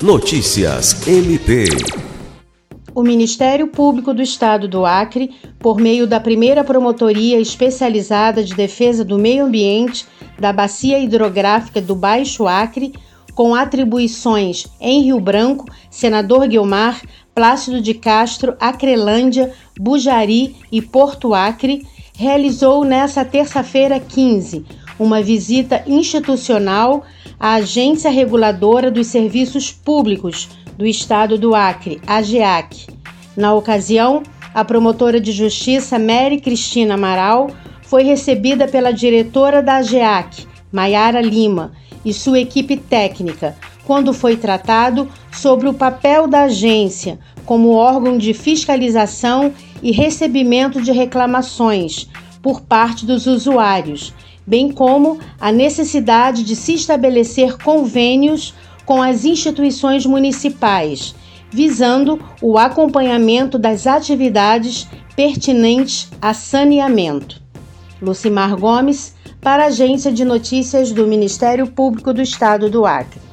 Notícias MP. O Ministério Público do Estado do Acre, por meio da primeira Promotoria Especializada de Defesa do Meio Ambiente da Bacia Hidrográfica do Baixo Acre, com atribuições em Rio Branco, Senador Guilmar, Plácido de Castro, Acrelândia, Bujari e Porto Acre, realizou nesta terça-feira 15 uma visita institucional à Agência Reguladora dos Serviços Públicos do Estado do Acre, AGEAC. Na ocasião, a promotora de justiça Mary Cristina Amaral foi recebida pela diretora da AGEAC, Maiara Lima, e sua equipe técnica, quando foi tratado sobre o papel da agência como órgão de fiscalização e recebimento de reclamações por parte dos usuários, bem como a necessidade de se estabelecer convênios com as instituições municipais, visando o acompanhamento das atividades pertinentes a saneamento. Lucimar Gomes, para a Agência de Notícias do Ministério Público do Estado do Acre.